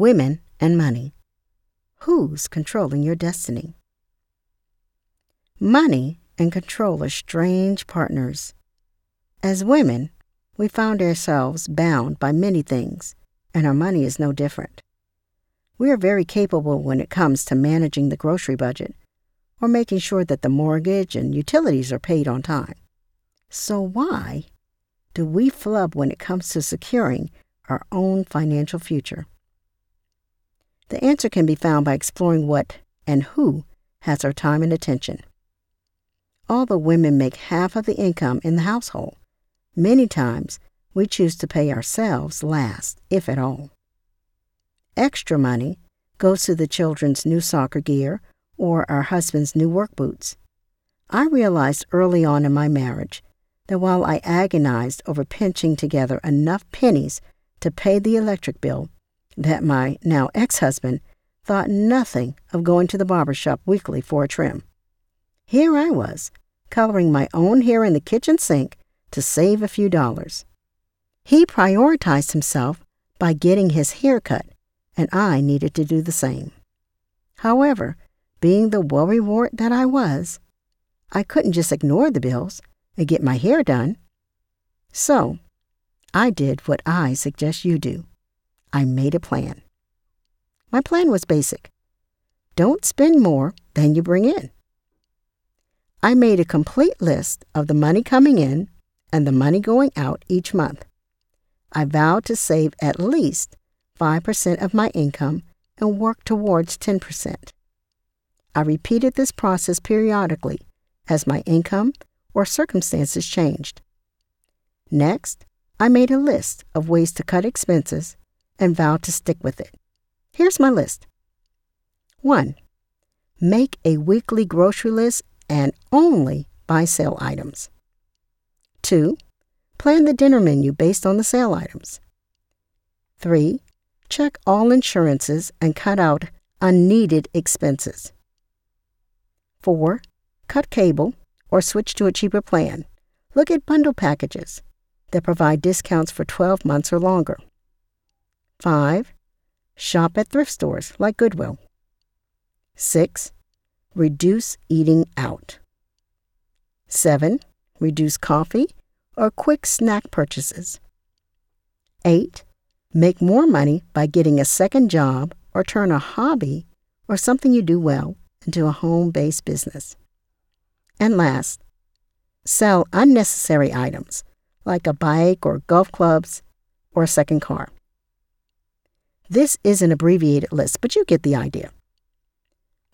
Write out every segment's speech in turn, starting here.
Women and Money Who's controlling your destiny? Money and control are strange partners. As women, we found ourselves bound by many things, and our money is no different. We are very capable when it comes to managing the grocery budget or making sure that the mortgage and utilities are paid on time. So, why do we flub when it comes to securing our own financial future? The answer can be found by exploring what and who has our time and attention. All the women make half of the income in the household, many times we choose to pay ourselves last, if at all. Extra money goes to the children's new soccer gear or our husband's new work boots. I realized early on in my marriage that while I agonized over pinching together enough pennies to pay the electric bill, that my now ex husband thought nothing of going to the barber shop weekly for a trim. Here I was, coloring my own hair in the kitchen sink to save a few dollars. He prioritized himself by getting his hair cut, and I needed to do the same. However, being the worrywart that I was, I couldn't just ignore the bills and get my hair done. So, I did what I suggest you do. I made a plan. My plan was basic don't spend more than you bring in. I made a complete list of the money coming in and the money going out each month. I vowed to save at least 5% of my income and work towards 10%. I repeated this process periodically as my income or circumstances changed. Next, I made a list of ways to cut expenses and vowed to stick with it. Here's my list 1. Make a weekly grocery list and only buy sale items. 2. Plan the dinner menu based on the sale items. 3. Check all insurances and cut out unneeded expenses. 4. Cut cable or switch to a cheaper plan. Look at bundle packages that provide discounts for 12 months or longer. 5. Shop at thrift stores like Goodwill. 6. Reduce eating out. 7. Reduce coffee or quick snack purchases. 8. Make more money by getting a second job or turn a hobby or something you do well into a home based business. And last, sell unnecessary items like a bike or golf clubs or a second car. This is an abbreviated list, but you get the idea.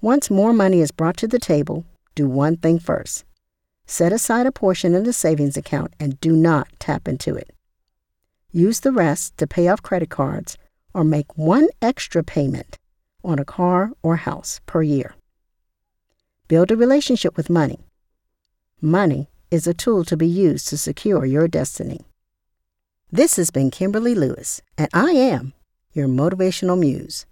Once more money is brought to the table, do one thing first set aside a portion in the savings account and do not tap into it. Use the rest to pay off credit cards or make one extra payment on a car or house per year. Build a relationship with money. Money is a tool to be used to secure your destiny. This has been Kimberly Lewis, and I am your motivational muse.